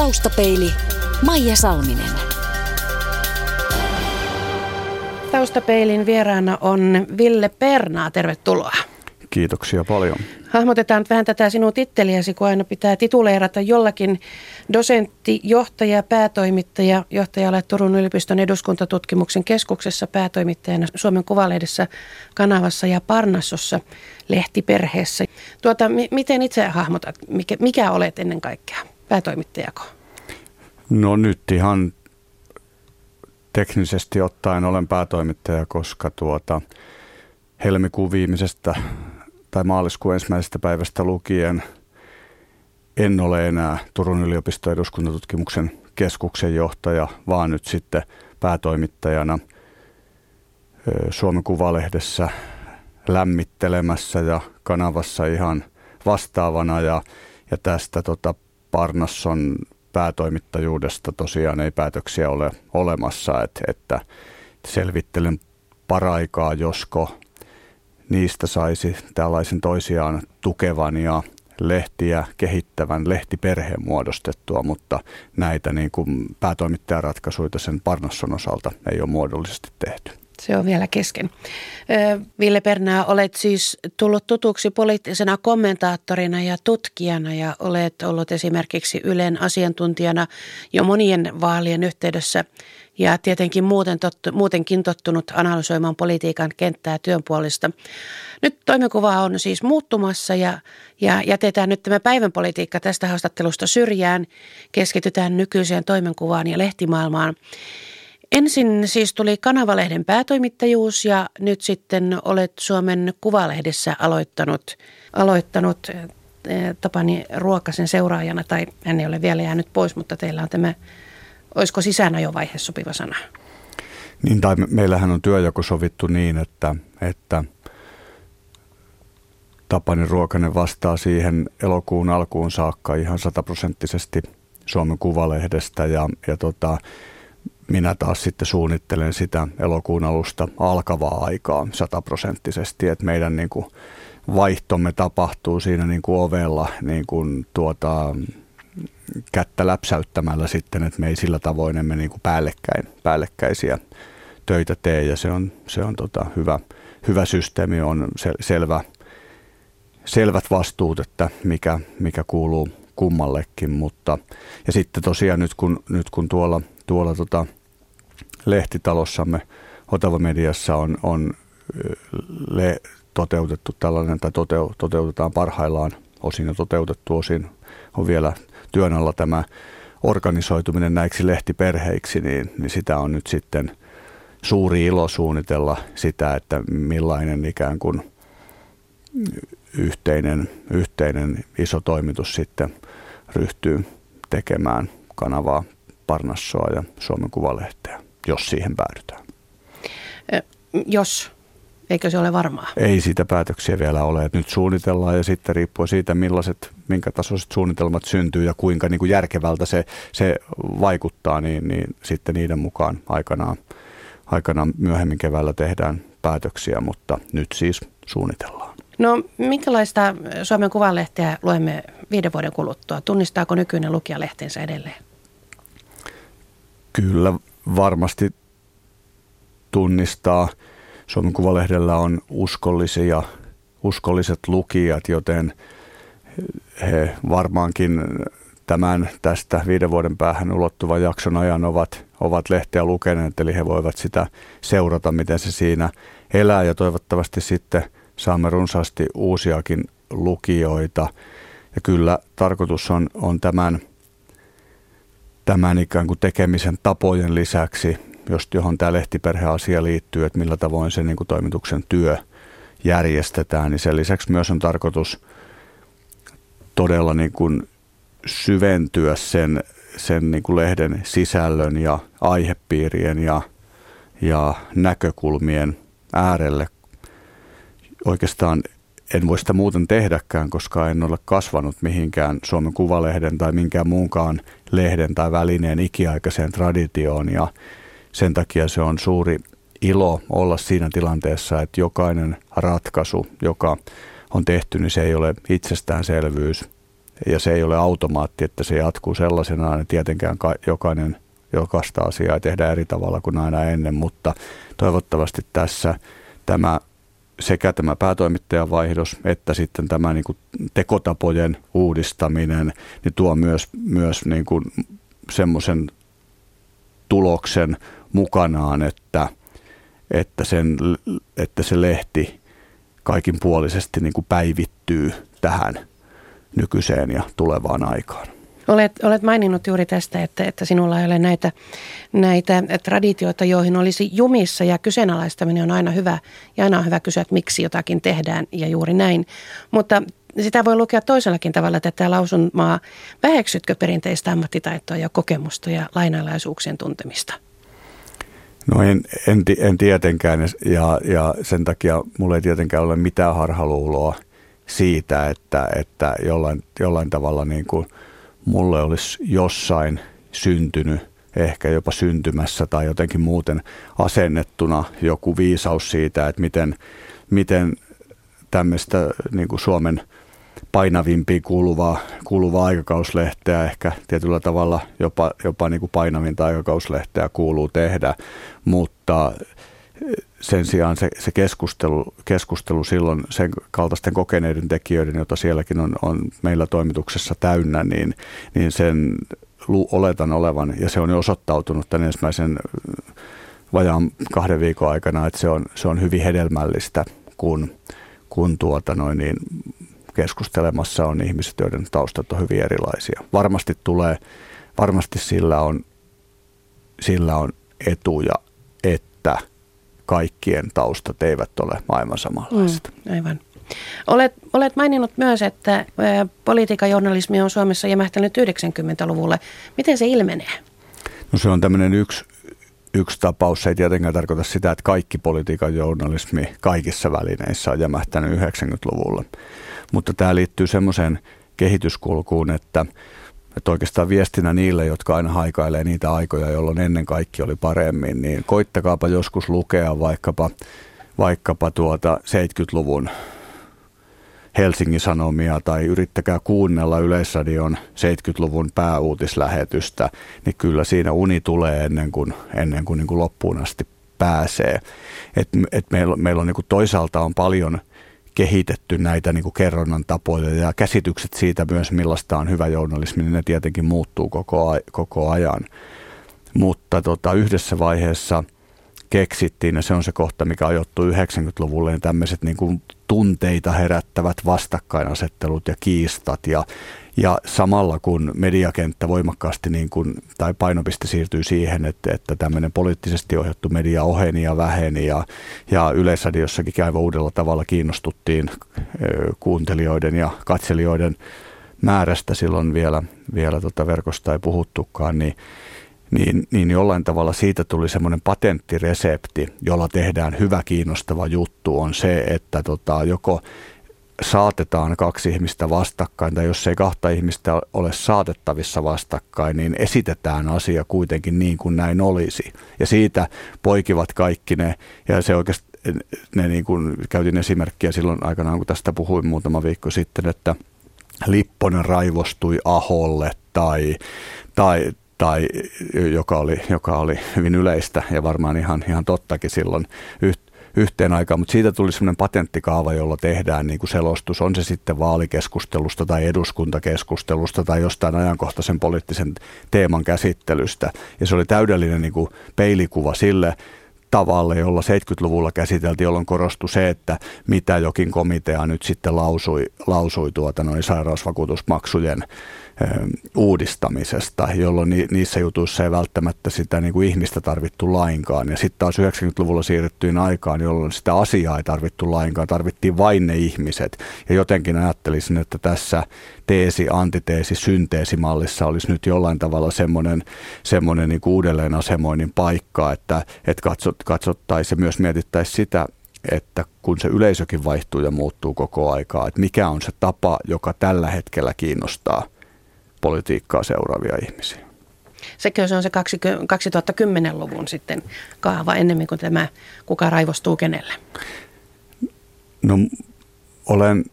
Taustapeili Maija Salminen. Taustapeilin vieraana on Ville Pernaa. Tervetuloa. Kiitoksia paljon. Hahmotetaan vähän tätä sinun titteliäsi, kun aina pitää tituleerata jollakin dosentti, johtaja, päätoimittaja. Johtaja olet Turun yliopiston eduskuntatutkimuksen keskuksessa päätoimittajana Suomen Kuvalehdessä, Kanavassa ja Parnassossa lehtiperheessä. Tuota, m- miten itse hahmotat, mikä, mikä olet ennen kaikkea? Päätoimittajako? No nyt ihan teknisesti ottaen olen päätoimittaja, koska tuota helmikuun viimeisestä tai maaliskuun ensimmäisestä päivästä lukien en ole enää Turun yliopiston eduskuntatutkimuksen keskuksen johtaja, vaan nyt sitten päätoimittajana Suomen Kuvalehdessä lämmittelemässä ja kanavassa ihan vastaavana ja, ja tästä tota Parnasson päätoimittajuudesta tosiaan ei päätöksiä ole olemassa, että, että selvittelen paraikaa, josko niistä saisi tällaisen toisiaan tukevan ja lehtiä kehittävän lehtiperheen muodostettua, mutta näitä niin kuin päätoimittajaratkaisuja sen Parnasson osalta ei ole muodollisesti tehty. Se on vielä kesken. Ville Pernää, olet siis tullut tutuksi poliittisena kommentaattorina ja tutkijana ja olet ollut esimerkiksi Ylen asiantuntijana jo monien vaalien yhteydessä ja tietenkin muuten tottu, muutenkin tottunut analysoimaan politiikan kenttää työn puolesta. Nyt toimenkuva on siis muuttumassa ja, ja jätetään nyt tämä päivän politiikka tästä haastattelusta syrjään. Keskitytään nykyiseen toimenkuvaan ja lehtimaailmaan. Ensin siis tuli Kanavalehden päätoimittajuus ja nyt sitten olet Suomen Kuvalehdessä aloittanut, aloittanut eh, Tapani Ruokasen seuraajana, tai hän ei ole vielä jäänyt pois, mutta teillä on tämä, olisiko sisäänajo-vaihe sopiva sana? Niin, tai meillähän on työjako sovittu niin, että, että Tapani Ruokanen vastaa siihen elokuun alkuun saakka ihan sataprosenttisesti Suomen Kuvalehdestä ja, ja tota, minä taas sitten suunnittelen sitä elokuun alusta alkavaa aikaa sataprosenttisesti, että meidän niin kuin vaihtomme tapahtuu siinä niin kuin ovella niin kuin tuota, kättä läpsäyttämällä sitten, että me ei sillä tavoin emme niin kuin päällekkäin, päällekkäisiä töitä tee. Ja se on, se on tota hyvä, hyvä systeemi, on sel, selvä, selvät vastuut, että mikä, mikä kuuluu kummallekin, mutta ja sitten tosiaan nyt kun, nyt kun tuolla, tuolla tota, lehtitalossamme Otava Mediassa on, on le, toteutettu tällainen, tai toteu, toteutetaan parhaillaan osin ja toteutettu osin, on vielä työn alla tämä organisoituminen näiksi lehtiperheiksi, niin, niin sitä on nyt sitten suuri ilo suunnitella sitä, että millainen ikään kuin yhteinen, yhteinen iso toimitus sitten ryhtyy tekemään kanavaa Parnassoa ja Suomen Kuvalehteä jos siihen päädytään. Jos, eikö se ole varmaa? Ei siitä päätöksiä vielä ole. Nyt suunnitellaan ja sitten riippuu siitä, millaiset, minkä tasoiset suunnitelmat syntyy ja kuinka niin kuin järkevältä se, se vaikuttaa, niin, niin sitten niiden mukaan aikanaan, aikanaan myöhemmin keväällä tehdään päätöksiä, mutta nyt siis suunnitellaan. No minkälaista Suomen Kuvanlehteä luemme viiden vuoden kuluttua? Tunnistaako nykyinen lukija lehtensä edelleen? Kyllä varmasti tunnistaa. Suomen Kuvalehdellä on uskollisia, uskolliset lukijat, joten he varmaankin tämän tästä viiden vuoden päähän ulottuvan jakson ajan ovat, ovat lehteä lukeneet, eli he voivat sitä seurata, miten se siinä elää ja toivottavasti sitten saamme runsaasti uusiakin lukijoita. Ja kyllä tarkoitus on, on tämän – tämän ikään kuin tekemisen tapojen lisäksi, just johon tämä lehtiperheasia liittyy, että millä tavoin se niin kuin toimituksen työ järjestetään, niin sen lisäksi myös on tarkoitus todella niin kuin syventyä sen, sen niin kuin lehden sisällön ja aihepiirien ja, ja näkökulmien äärelle. Oikeastaan en voi sitä muuten tehdäkään, koska en ole kasvanut mihinkään Suomen Kuvalehden tai minkään muunkaan lehden tai välineen ikiaikaiseen traditioon ja sen takia se on suuri ilo olla siinä tilanteessa, että jokainen ratkaisu, joka on tehty, niin se ei ole itsestäänselvyys ja se ei ole automaatti, että se jatkuu sellaisenaan, niin tietenkään jokainen jokaista asiaa ei tehdä eri tavalla kuin aina ennen, mutta toivottavasti tässä tämä sekä tämä päätoimittajan vaihdos että sitten tämä niin kuin tekotapojen uudistaminen niin tuo myös, myös niin kuin semmoisen tuloksen mukanaan, että, että, sen, että se lehti kaikin puolisesti niin kuin päivittyy tähän nykyiseen ja tulevaan aikaan. Olet, olet maininnut juuri tästä, että, että sinulla ei ole näitä, näitä traditioita, joihin olisi jumissa ja kyseenalaistaminen on aina hyvä. Ja aina on hyvä kysyä, että miksi jotakin tehdään ja juuri näin. Mutta sitä voi lukea toisellakin tavalla tätä lausumaa. Väheksytkö perinteistä ammattitaitoa ja kokemusta ja lainalaisuuksien tuntemista? No en, en, en tietenkään ja, ja sen takia mulla ei tietenkään ole mitään harhaluuloa siitä, että, että jollain, jollain tavalla niin kuin – mulle olisi jossain syntynyt, ehkä jopa syntymässä tai jotenkin muuten asennettuna joku viisaus siitä, että miten, miten tämmöistä niin kuin Suomen painavimpiin kuuluvaa, kuuluvaa aikakauslehteä, ehkä tietyllä tavalla jopa, jopa niin kuin painavinta aikakauslehteä kuuluu tehdä, mutta sen sijaan se, se keskustelu, keskustelu silloin sen kaltaisten kokeneiden tekijöiden, jota sielläkin on, on meillä toimituksessa täynnä, niin, niin sen oletan olevan, ja se on jo osoittautunut tämän ensimmäisen vajaan kahden viikon aikana, että se on, se on hyvin hedelmällistä, kun, kun tuota noin, niin keskustelemassa on ihmiset, joiden taustat on hyvin erilaisia. Varmasti tulee, varmasti sillä on, sillä on etuja, että – kaikkien taustat eivät ole maailman samanlaiset. Mm, aivan. Olet, olet maininnut myös, että politiikan journalismi on Suomessa jämähtänyt 90-luvulle. Miten se ilmenee? No se on tämmöinen yksi, yksi tapaus. Se ei tietenkään tarkoita sitä, että kaikki politiikan journalismi kaikissa välineissä on jämähtänyt 90-luvulla. Mutta tämä liittyy semmoiseen kehityskulkuun, että että oikeastaan viestinä niille, jotka aina haikailee niitä aikoja, jolloin ennen kaikki oli paremmin, niin koittakaapa joskus lukea vaikkapa, vaikkapa tuota 70-luvun Helsingin Sanomia tai yrittäkää kuunnella Yleisradion 70-luvun pääuutislähetystä, niin kyllä siinä uni tulee ennen kuin, ennen kuin, niin kuin loppuun asti pääsee. Et, et meillä, meillä on niin kuin toisaalta on paljon – kehitetty näitä niin kuin kerronnan tapoja ja käsitykset siitä myös, millaista on hyvä journalismi, niin ne tietenkin muuttuu koko, koko ajan. Mutta tota, yhdessä vaiheessa keksittiin, ja se on se kohta, mikä ajoittuu 90-luvulle, niin tämmöiset niin kuin tunteita herättävät vastakkainasettelut ja kiistat ja ja samalla kun mediakenttä voimakkaasti niin kuin, tai painopiste siirtyy siihen, että, että tämmöinen poliittisesti ohjattu media oheni ja väheni ja, ja Yleisradiossakin aivan uudella tavalla kiinnostuttiin kuuntelijoiden ja katselijoiden määrästä silloin vielä, vielä tota verkosta ei puhuttukaan, niin, niin, niin jollain tavalla siitä tuli semmoinen patenttiresepti, jolla tehdään hyvä kiinnostava juttu, on se, että tota, joko saatetaan kaksi ihmistä vastakkain, tai jos ei kahta ihmistä ole saatettavissa vastakkain, niin esitetään asia kuitenkin niin kuin näin olisi. Ja siitä poikivat kaikki ne, ja se oikeasti, ne niin kuin, käytin esimerkkiä silloin aikanaan, kun tästä puhuin muutama viikko sitten, että Lipponen raivostui Aholle tai, tai, tai joka, oli, joka oli hyvin yleistä ja varmaan ihan, ihan tottakin silloin yht, yhteen aikaan, mutta siitä tuli semmoinen patenttikaava, jolla tehdään niin kuin selostus, on se sitten vaalikeskustelusta tai eduskuntakeskustelusta tai jostain ajankohtaisen poliittisen teeman käsittelystä. Ja se oli täydellinen niin kuin peilikuva sille, tavalle, jolla 70-luvulla käsiteltiin, jolloin korostui se, että mitä jokin komitea nyt sitten lausui, lausui tuota noin sairausvakuutusmaksujen uudistamisesta, jolloin ni, niissä jutuissa ei välttämättä sitä niin kuin ihmistä tarvittu lainkaan. Ja sitten taas 90-luvulla siirryttyyn aikaan, jolloin sitä asiaa ei tarvittu lainkaan, tarvittiin vain ne ihmiset. Ja jotenkin ajattelisin, että tässä teesi, antiteesi, synteesimallissa olisi nyt jollain tavalla semmoinen, semmoinen niin kuin uudelleen asemoinnin paikka, että, että katsot, katsottaisiin ja myös mietittäisiin sitä, että kun se yleisökin vaihtuu ja muuttuu koko aikaa, että mikä on se tapa, joka tällä hetkellä kiinnostaa – politiikkaa seuraavia ihmisiä. Sekö se on se 2010-luvun sitten kaava ennemmin kuin tämä kuka raivostuu kenelle? No olen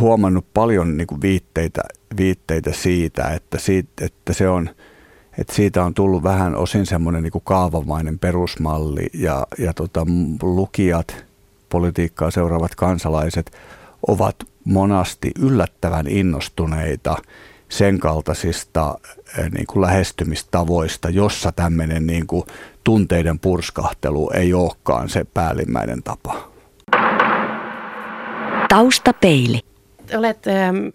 huomannut paljon niin kuin viitteitä viitteitä siitä, että, siitä, että se on, että siitä on tullut vähän osin semmoinen niin kaavamainen perusmalli ja, ja tota, lukijat, politiikkaa seuraavat kansalaiset ovat monasti yllättävän innostuneita sen kaltaisista eh, niin kuin lähestymistavoista, jossa tämmöinen niin kuin tunteiden purskahtelu ei olekaan se päällimmäinen tapa. Taustapeili. Olet äh,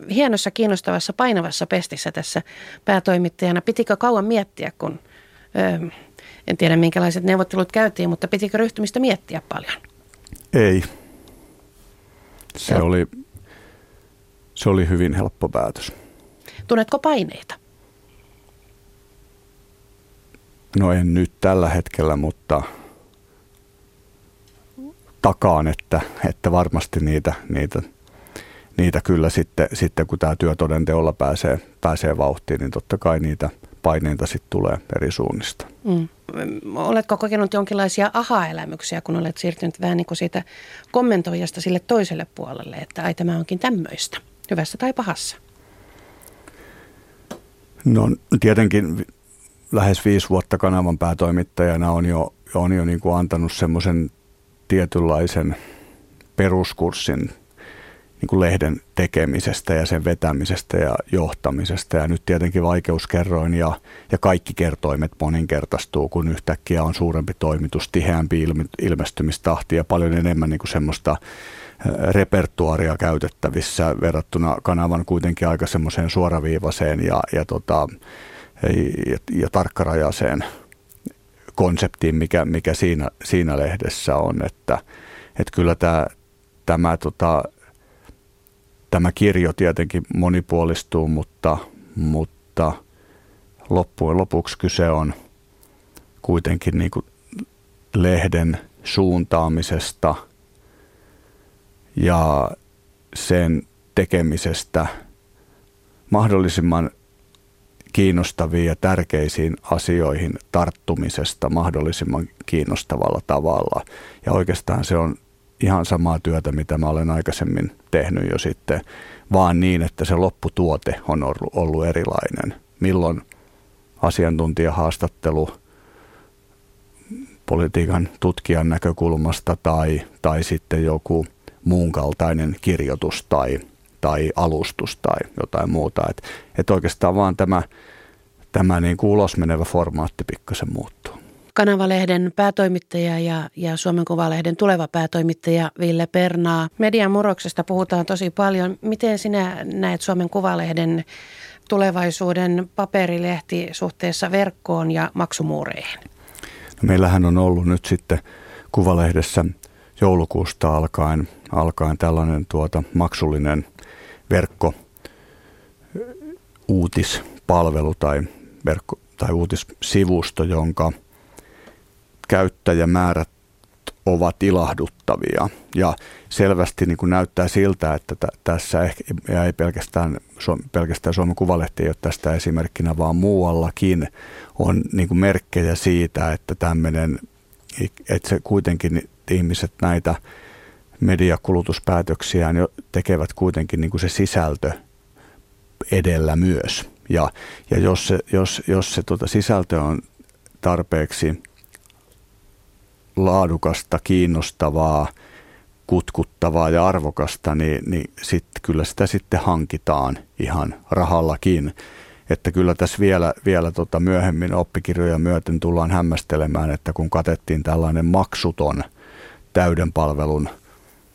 hienossa, kiinnostavassa, painavassa pestissä tässä päätoimittajana. Pitikö kauan miettiä, kun äh, en tiedä minkälaiset neuvottelut käytiin, mutta pitikö ryhtymistä miettiä paljon? Ei. Se oli, se oli hyvin helppo päätös. Tunnetko paineita? No en nyt tällä hetkellä, mutta takaan, että, että varmasti niitä, niitä, niitä kyllä sitten, sitten kun tämä työ todenteolla pääsee, pääsee vauhtiin, niin totta kai niitä paineita sitten tulee eri suunnista. Mm. Oletko kokenut jonkinlaisia aha-elämyksiä, kun olet siirtynyt vähän niin kuin siitä kommentoijasta sille toiselle puolelle, että ai tämä onkin tämmöistä, hyvässä tai pahassa? No tietenkin lähes viisi vuotta kanavan päätoimittajana on jo, on jo niin kuin antanut semmoisen tietynlaisen peruskurssin niin kuin lehden tekemisestä ja sen vetämisestä ja johtamisesta. Ja nyt tietenkin vaikeuskerroin ja, ja kaikki kertoimet moninkertaistuu, kun yhtäkkiä on suurempi toimitus, tiheämpi ilme, ilmestymistahti ja paljon enemmän niin kuin semmoista repertuaria käytettävissä verrattuna kanavan kuitenkin aika semmoiseen suoraviivaiseen ja, ja, tota, ja, ja tarkkarajaiseen konseptiin, mikä, mikä siinä, siinä lehdessä on, että, että kyllä tämä, tämä, tota, tämä kirjo tietenkin monipuolistuu, mutta, mutta loppujen lopuksi kyse on kuitenkin niin kuin lehden suuntaamisesta ja sen tekemisestä mahdollisimman kiinnostaviin ja tärkeisiin asioihin tarttumisesta mahdollisimman kiinnostavalla tavalla. Ja oikeastaan se on ihan samaa työtä, mitä mä olen aikaisemmin tehnyt jo sitten, vaan niin, että se lopputuote on ollut erilainen. Milloin asiantuntijahaastattelu politiikan tutkijan näkökulmasta tai, tai sitten joku muun kaltainen kirjoitus tai tai alustus tai jotain muuta. Että et oikeastaan vaan tämä, tämä niin kuin ulosmenevä formaatti pikkasen muuttuu. Kanavalehden päätoimittaja ja, ja Suomen Kuvalehden tuleva päätoimittaja Ville Pernaa. Median murroksesta puhutaan tosi paljon. Miten sinä näet Suomen Kuvalehden tulevaisuuden paperilehti suhteessa verkkoon ja maksumuureihin? No meillähän on ollut nyt sitten Kuvalehdessä joulukuusta alkaen, alkaen tällainen tuota maksullinen – verkko uutispalvelu tai, verkko, tai uutissivusto, jonka käyttäjämäärät ovat ilahduttavia. Ja selvästi niin kuin näyttää siltä, että t- tässä ehkä, ja ei pelkästään, pelkästään Suomen Kuvalehti ei ole tästä esimerkkinä, vaan muuallakin on niin kuin merkkejä siitä, että tämmöinen, että se kuitenkin ihmiset näitä mediakulutuspäätöksiään tekevät kuitenkin niin kuin se sisältö edellä myös. Ja, ja jos se, jos, jos se tuota sisältö on tarpeeksi laadukasta, kiinnostavaa, kutkuttavaa ja arvokasta, niin, niin sit, kyllä sitä sitten hankitaan ihan rahallakin. Että kyllä tässä vielä, vielä tota myöhemmin oppikirjoja myöten tullaan hämmästelemään, että kun katettiin tällainen maksuton täyden palvelun –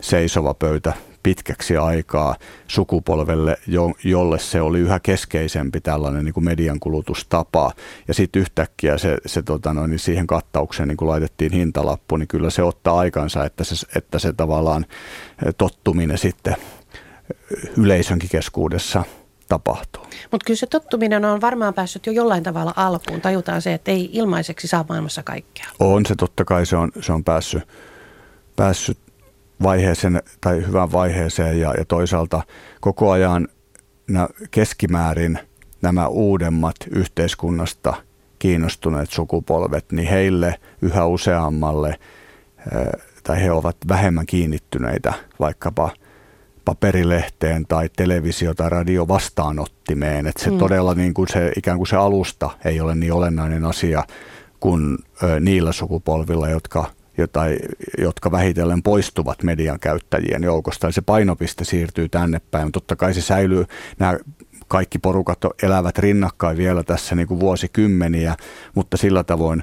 seisova pöytä pitkäksi aikaa sukupolvelle, jo, jolle se oli yhä keskeisempi tällainen niin kuin median kulutustapa. Ja sitten yhtäkkiä se, se tota noin, niin siihen kattaukseen niin kuin laitettiin hintalappu, niin kyllä se ottaa aikansa, että se, että se tavallaan tottuminen sitten yleisönkin keskuudessa tapahtuu. Mutta kyllä se tottuminen on varmaan päässyt jo jollain tavalla alkuun. Tajutaan se, että ei ilmaiseksi saa maailmassa kaikkea. On se totta kai, se on, se on päässyt, päässyt vaiheeseen tai hyvään vaiheeseen ja, ja toisaalta koko ajan keskimäärin nämä uudemmat yhteiskunnasta kiinnostuneet sukupolvet, niin heille yhä useammalle tai he ovat vähemmän kiinnittyneitä vaikkapa paperilehteen tai televisio- tai radio vastaanottimeen. Että se mm. todella niin kuin se, ikään kuin se alusta ei ole niin olennainen asia kuin niillä sukupolvilla, jotka, jotai, jotka vähitellen poistuvat median käyttäjien joukosta. Eli se painopiste siirtyy tänne päin. Totta kai se säilyy, nämä kaikki porukat elävät rinnakkain vielä tässä niin kuin vuosikymmeniä, mutta sillä tavoin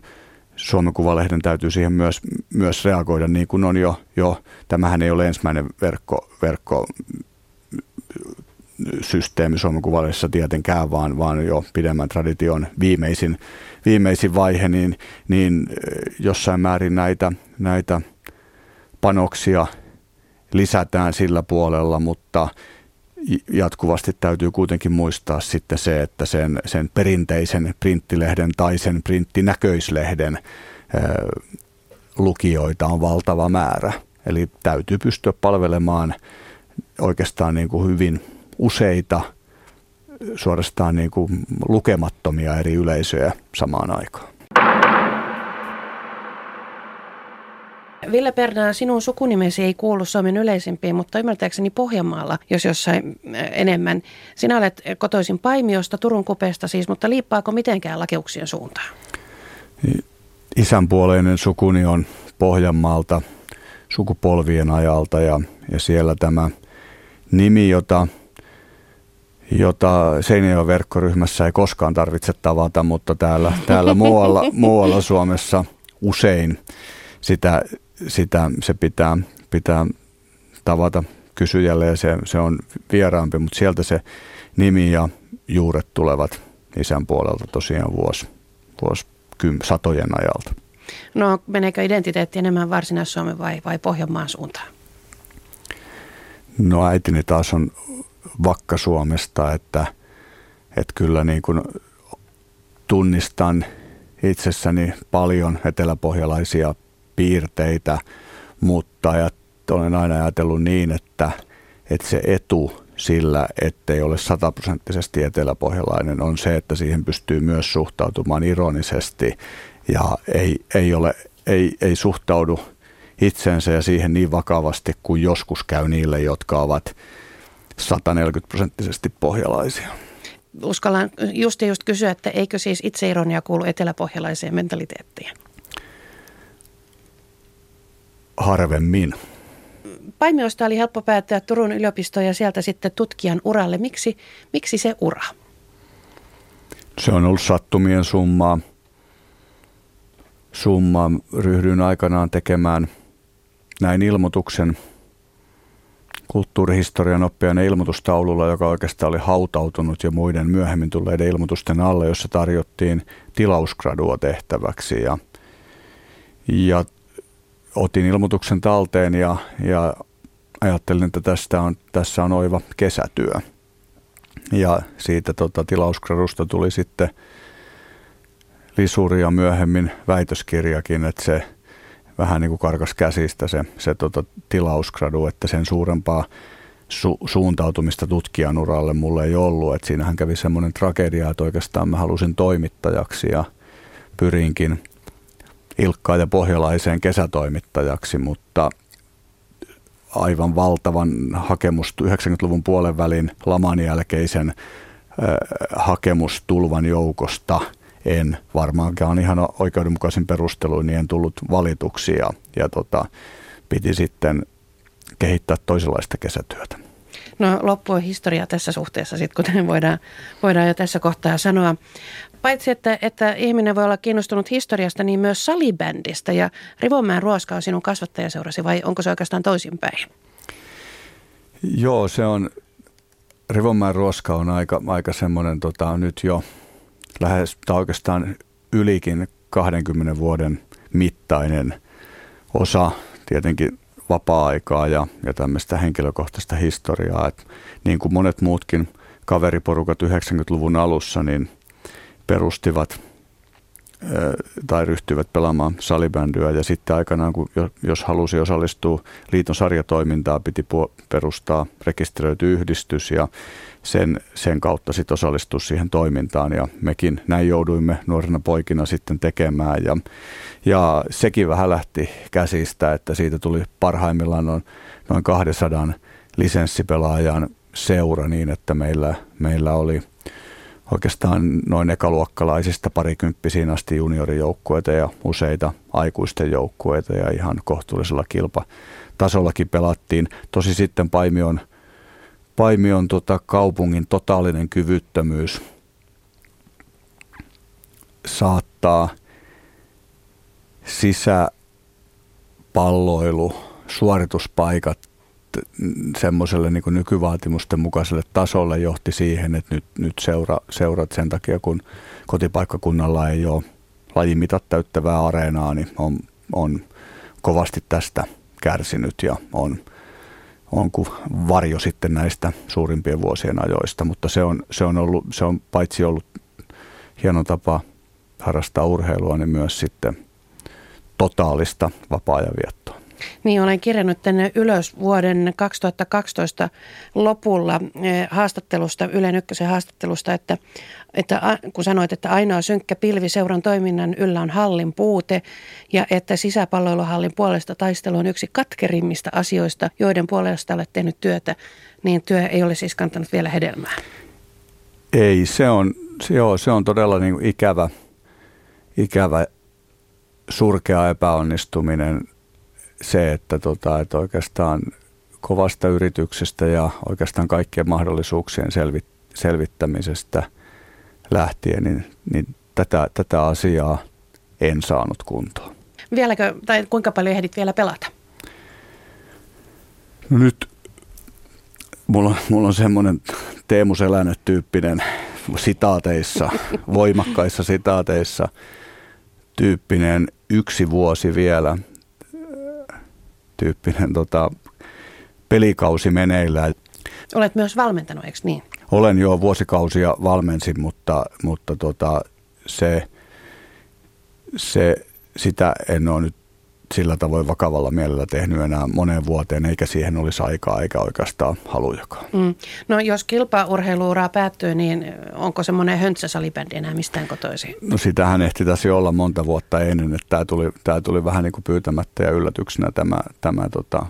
Suomen Kuvalehden täytyy siihen myös, myös reagoida, niin kuin on jo, jo tämähän ei ole ensimmäinen verkko, verkko systeemi Suomen Kuvalehdessä tietenkään, vaan, vaan jo pidemmän tradition viimeisin, viimeisin vaihe, niin, niin jossain määrin näitä, näitä panoksia lisätään sillä puolella, mutta jatkuvasti täytyy kuitenkin muistaa sitten se, että sen, sen perinteisen printtilehden tai sen printtinäköislehden lukijoita on valtava määrä. Eli täytyy pystyä palvelemaan oikeastaan niin kuin hyvin useita, suorastaan niin kuin lukemattomia eri yleisöjä samaan aikaan. Ville Pernaa, sinun sukunimesi ei kuulu Suomen yleisimpiin, mutta ymmärtääkseni Pohjanmaalla, jos jossain äh, enemmän. Sinä olet kotoisin Paimiosta, Turun kupeesta siis, mutta liippaako mitenkään lakeuksien suuntaan? Isänpuoleinen sukuni on Pohjanmaalta sukupolvien ajalta ja, ja siellä tämä nimi, jota, jota Seinäjoen verkkoryhmässä ei koskaan tarvitse tavata, mutta täällä, täällä muualla, muualla Suomessa usein sitä sitä se pitää, pitää tavata kysyjälle ja se, se on vieraampi, mutta sieltä se nimi ja juuret tulevat isän puolelta tosiaan vuosi, vuosi kym, satojen ajalta. No meneekö identiteetti enemmän Varsinais-Suomen vai, vai Pohjanmaan suuntaan? No äitini taas on Vakka-Suomesta, että, että kyllä niin kuin tunnistan itsessäni paljon eteläpohjalaisia piirteitä, mutta olen aina ajatellut niin, että, että se etu sillä, ettei ole sataprosenttisesti eteläpohjalainen, on se, että siihen pystyy myös suhtautumaan ironisesti ja ei, ei, ole, ei, ei suhtaudu itsensä ja siihen niin vakavasti kuin joskus käy niille, jotka ovat 140 prosenttisesti pohjalaisia. Uskallan just just kysyä, että eikö siis itseironia kuulu eteläpohjalaiseen mentaliteettiin? harvemmin. Paimiosta oli helppo päättää Turun yliopistoon ja sieltä sitten tutkijan uralle. Miksi, miksi se ura? Se on ollut sattumien summaa. Summa ryhdyin aikanaan tekemään näin ilmoituksen kulttuurihistorian oppijan ilmoitustaululla, joka oikeastaan oli hautautunut jo muiden myöhemmin tulleiden ilmoitusten alle, jossa tarjottiin tilausgradua tehtäväksi. Ja, ja otin ilmoituksen talteen ja, ja ajattelin, että tästä on, tässä on oiva kesätyö. Ja siitä tota, tilausgradusta tuli sitten lisuri ja myöhemmin väitöskirjakin, että se vähän niin kuin karkas käsistä se, se tota, tilausgradu, että sen suurempaa su- suuntautumista tutkijan uralle mulle ei ollut. Et siinähän kävi semmoinen tragedia, että oikeastaan mä halusin toimittajaksi ja pyrinkin Ilkkaa ja pohjalaiseen kesätoimittajaksi, mutta aivan valtavan hakemus 90-luvun puolen välin laman jälkeisen hakemustulvan joukosta en varmaankaan ihan oikeudenmukaisin perusteluin, niin en tullut valituksi ja, ja tota, piti sitten kehittää toisenlaista kesätyötä. No loppu on historia tässä suhteessa, sit, kuten voidaan, voidaan jo tässä kohtaa sanoa paitsi että, että ihminen voi olla kiinnostunut historiasta, niin myös salibändistä. Ja Rivonmäen ruoska on sinun kasvattajaseurasi vai onko se oikeastaan toisinpäin? Joo, se on, Rivonmäen ruoska on aika, aika semmoinen tota, nyt jo lähes, tai oikeastaan ylikin 20 vuoden mittainen osa tietenkin vapaa-aikaa ja, ja tämmöistä henkilökohtaista historiaa. Et niin kuin monet muutkin kaveriporukat 90-luvun alussa, niin perustivat tai ryhtyivät pelaamaan salibändyä. Ja sitten aikanaan, kun jos halusi osallistua liiton sarjatoimintaa, piti perustaa rekisteröity yhdistys ja sen, sen kautta sitten osallistua siihen toimintaan. Ja mekin näin jouduimme nuorena poikina sitten tekemään. Ja, ja sekin vähän lähti käsistä, että siitä tuli parhaimmillaan noin, noin 200 lisenssipelaajan seura niin, että meillä, meillä oli oikeastaan noin ekaluokkalaisista parikymppisiin asti juniorijoukkueita ja useita aikuisten joukkueita ja ihan kohtuullisella kilpatasollakin pelattiin. Tosi sitten Paimion, Paimion tota kaupungin totaalinen kyvyttömyys saattaa sisäpalloilu, suorituspaikat semmoiselle niin nykyvaatimusten mukaiselle tasolle johti siihen, että nyt, nyt seura, seurat sen takia, kun kotipaikkakunnalla ei ole lajimitat täyttävää areenaa, niin on, on kovasti tästä kärsinyt ja on, on kuin varjo sitten näistä suurimpien vuosien ajoista, mutta se on, se on, ollut, se on paitsi ollut hieno tapa harrastaa urheilua, niin myös sitten totaalista vapaa-ajan viettoa. Niin, olen kirjannut tänne ylös vuoden 2012 lopulla eh, haastattelusta, Ylen ykkösen haastattelusta, että, että kun sanoit, että ainoa synkkä pilvi seuran toiminnan yllä on hallin puute ja että sisäpalloiluhallin puolesta taistelu on yksi katkerimmista asioista, joiden puolesta olet tehnyt työtä, niin työ ei ole siis kantanut vielä hedelmää. Ei, se on, joo, se on todella niin ikävä, ikävä surkea epäonnistuminen se, että, tota, että oikeastaan kovasta yrityksestä ja oikeastaan kaikkien mahdollisuuksien selvit, selvittämisestä lähtien, niin, niin tätä, tätä asiaa en saanut kuntoon. Vieläkö, tai kuinka paljon ehdit vielä pelata? No nyt mulla, mulla on semmoinen Teemu Selänne-tyyppinen sitaateissa, voimakkaissa sitaateissa tyyppinen yksi vuosi vielä – tyyppinen tota, pelikausi meneillään. Olet myös valmentanut, eikö niin? Olen jo vuosikausia valmensin, mutta, mutta tota, se, se, sitä en ole nyt sillä tavoin vakavalla mielellä tehnyt enää moneen vuoteen, eikä siihen olisi aikaa eikä oikeastaan halujakaan. Mm. No jos kilpaurheiluuraa päättyy, niin onko semmoinen höntsäsalibändi enää mistään kotoisin? No sitähän ehti tässä olla monta vuotta ennen, että tämä tuli, tämä tuli vähän niin kuin pyytämättä ja yllätyksenä tämä, tämä tota,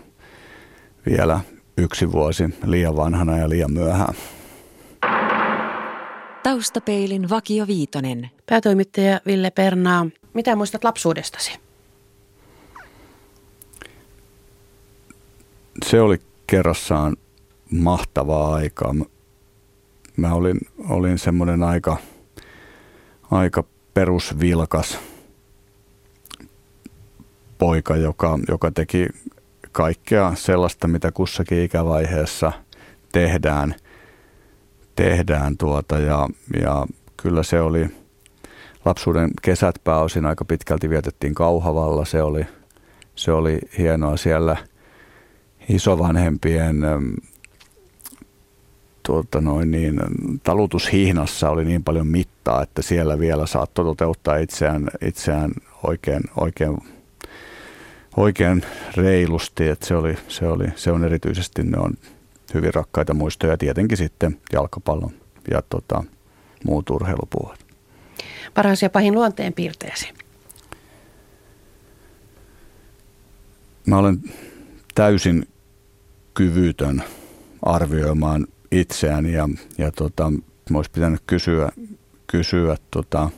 vielä yksi vuosi liian vanhana ja liian myöhään. Taustapeilin Vakio Viitonen. Päätoimittaja Ville Pernaa, mitä muistat lapsuudestasi? Se oli kerrassaan mahtavaa aikaa. Mä olin, olin semmoinen aika, aika perusvilkas poika, joka, joka teki kaikkea sellaista, mitä kussakin ikävaiheessa tehdään, tehdään tuota ja, ja kyllä se oli lapsuuden kesät pääosin aika pitkälti vietettiin Kauhavalla. Se oli, se oli hienoa siellä – isovanhempien tuota noin niin, talutushihnassa oli niin paljon mittaa, että siellä vielä saattoi toteuttaa itseään, itseään oikein, oikein, oikein reilusti. Että se, oli, se, oli, se on erityisesti, ne on hyvin rakkaita muistoja. Tietenkin sitten jalkapallon ja tota, muut urheilupuolet. Paras ja pahin luonteen piirteesi? Mä olen täysin kyvytön arvioimaan itseään ja, ja tota, olisi pitänyt kysyä, kysyä tota,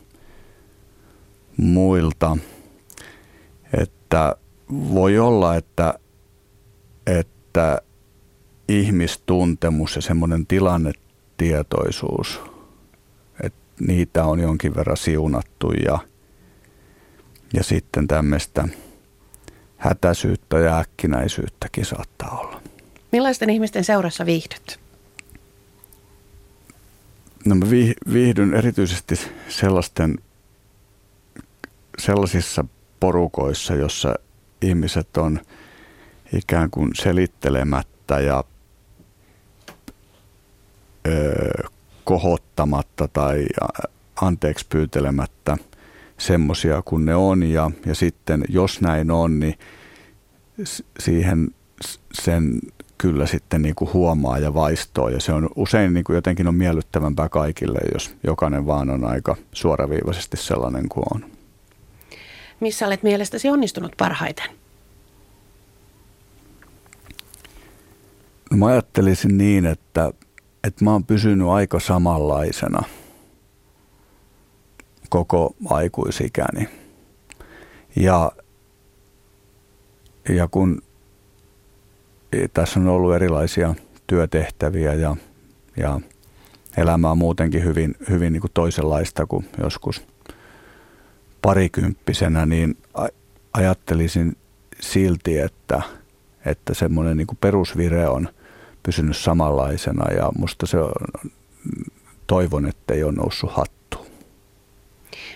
muilta, että voi olla, että, että ihmistuntemus ja semmoinen tilannetietoisuus, että niitä on jonkin verran siunattu ja, ja sitten tämmöistä hätäisyyttä ja äkkinäisyyttäkin saattaa olla. Millaisten ihmisten seurassa viihdyt? No mä viihdyn erityisesti sellaisten, sellaisissa porukoissa, jossa ihmiset on ikään kuin selittelemättä ja ö, kohottamatta tai anteeksi pyytelemättä semmoisia kuin ne on. Ja, ja sitten jos näin on, niin siihen sen kyllä sitten niin kuin huomaa ja vaistoo. Ja se on usein niin kuin jotenkin on miellyttävämpää kaikille, jos jokainen vaan on aika suoraviivaisesti sellainen kuin on. Missä olet mielestäsi onnistunut parhaiten? Mä ajattelisin niin, että, että mä oon pysynyt aika samanlaisena koko aikuisikäni. Ja, ja kun tässä on ollut erilaisia työtehtäviä ja, ja elämä on muutenkin hyvin, hyvin niin kuin toisenlaista kuin joskus parikymppisenä, niin ajattelisin silti, että, että semmoinen niin perusvire on pysynyt samanlaisena ja musta se on, toivon, että ei ole noussut hattuun.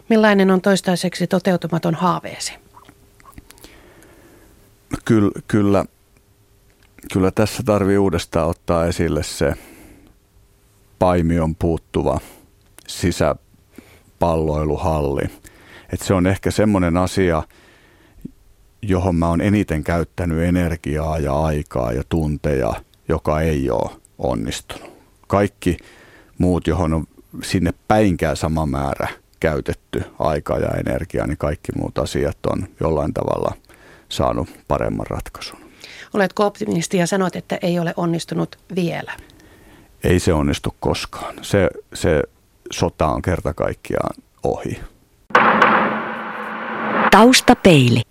Millainen on toistaiseksi toteutumaton haaveesi? Kyllä, kyllä, kyllä tässä tarvii uudestaan ottaa esille se paimion puuttuva sisäpalloiluhalli. Et se on ehkä semmoinen asia, johon mä oon eniten käyttänyt energiaa ja aikaa ja tunteja, joka ei ole onnistunut. Kaikki muut, johon on sinne päinkään sama määrä käytetty aikaa ja energiaa, niin kaikki muut asiat on jollain tavalla saanut paremman ratkaisun. Oletko optimisti ja sanot, että ei ole onnistunut vielä? Ei se onnistu koskaan. Se, se sota on kerta kaikkiaan ohi. Taustapeili.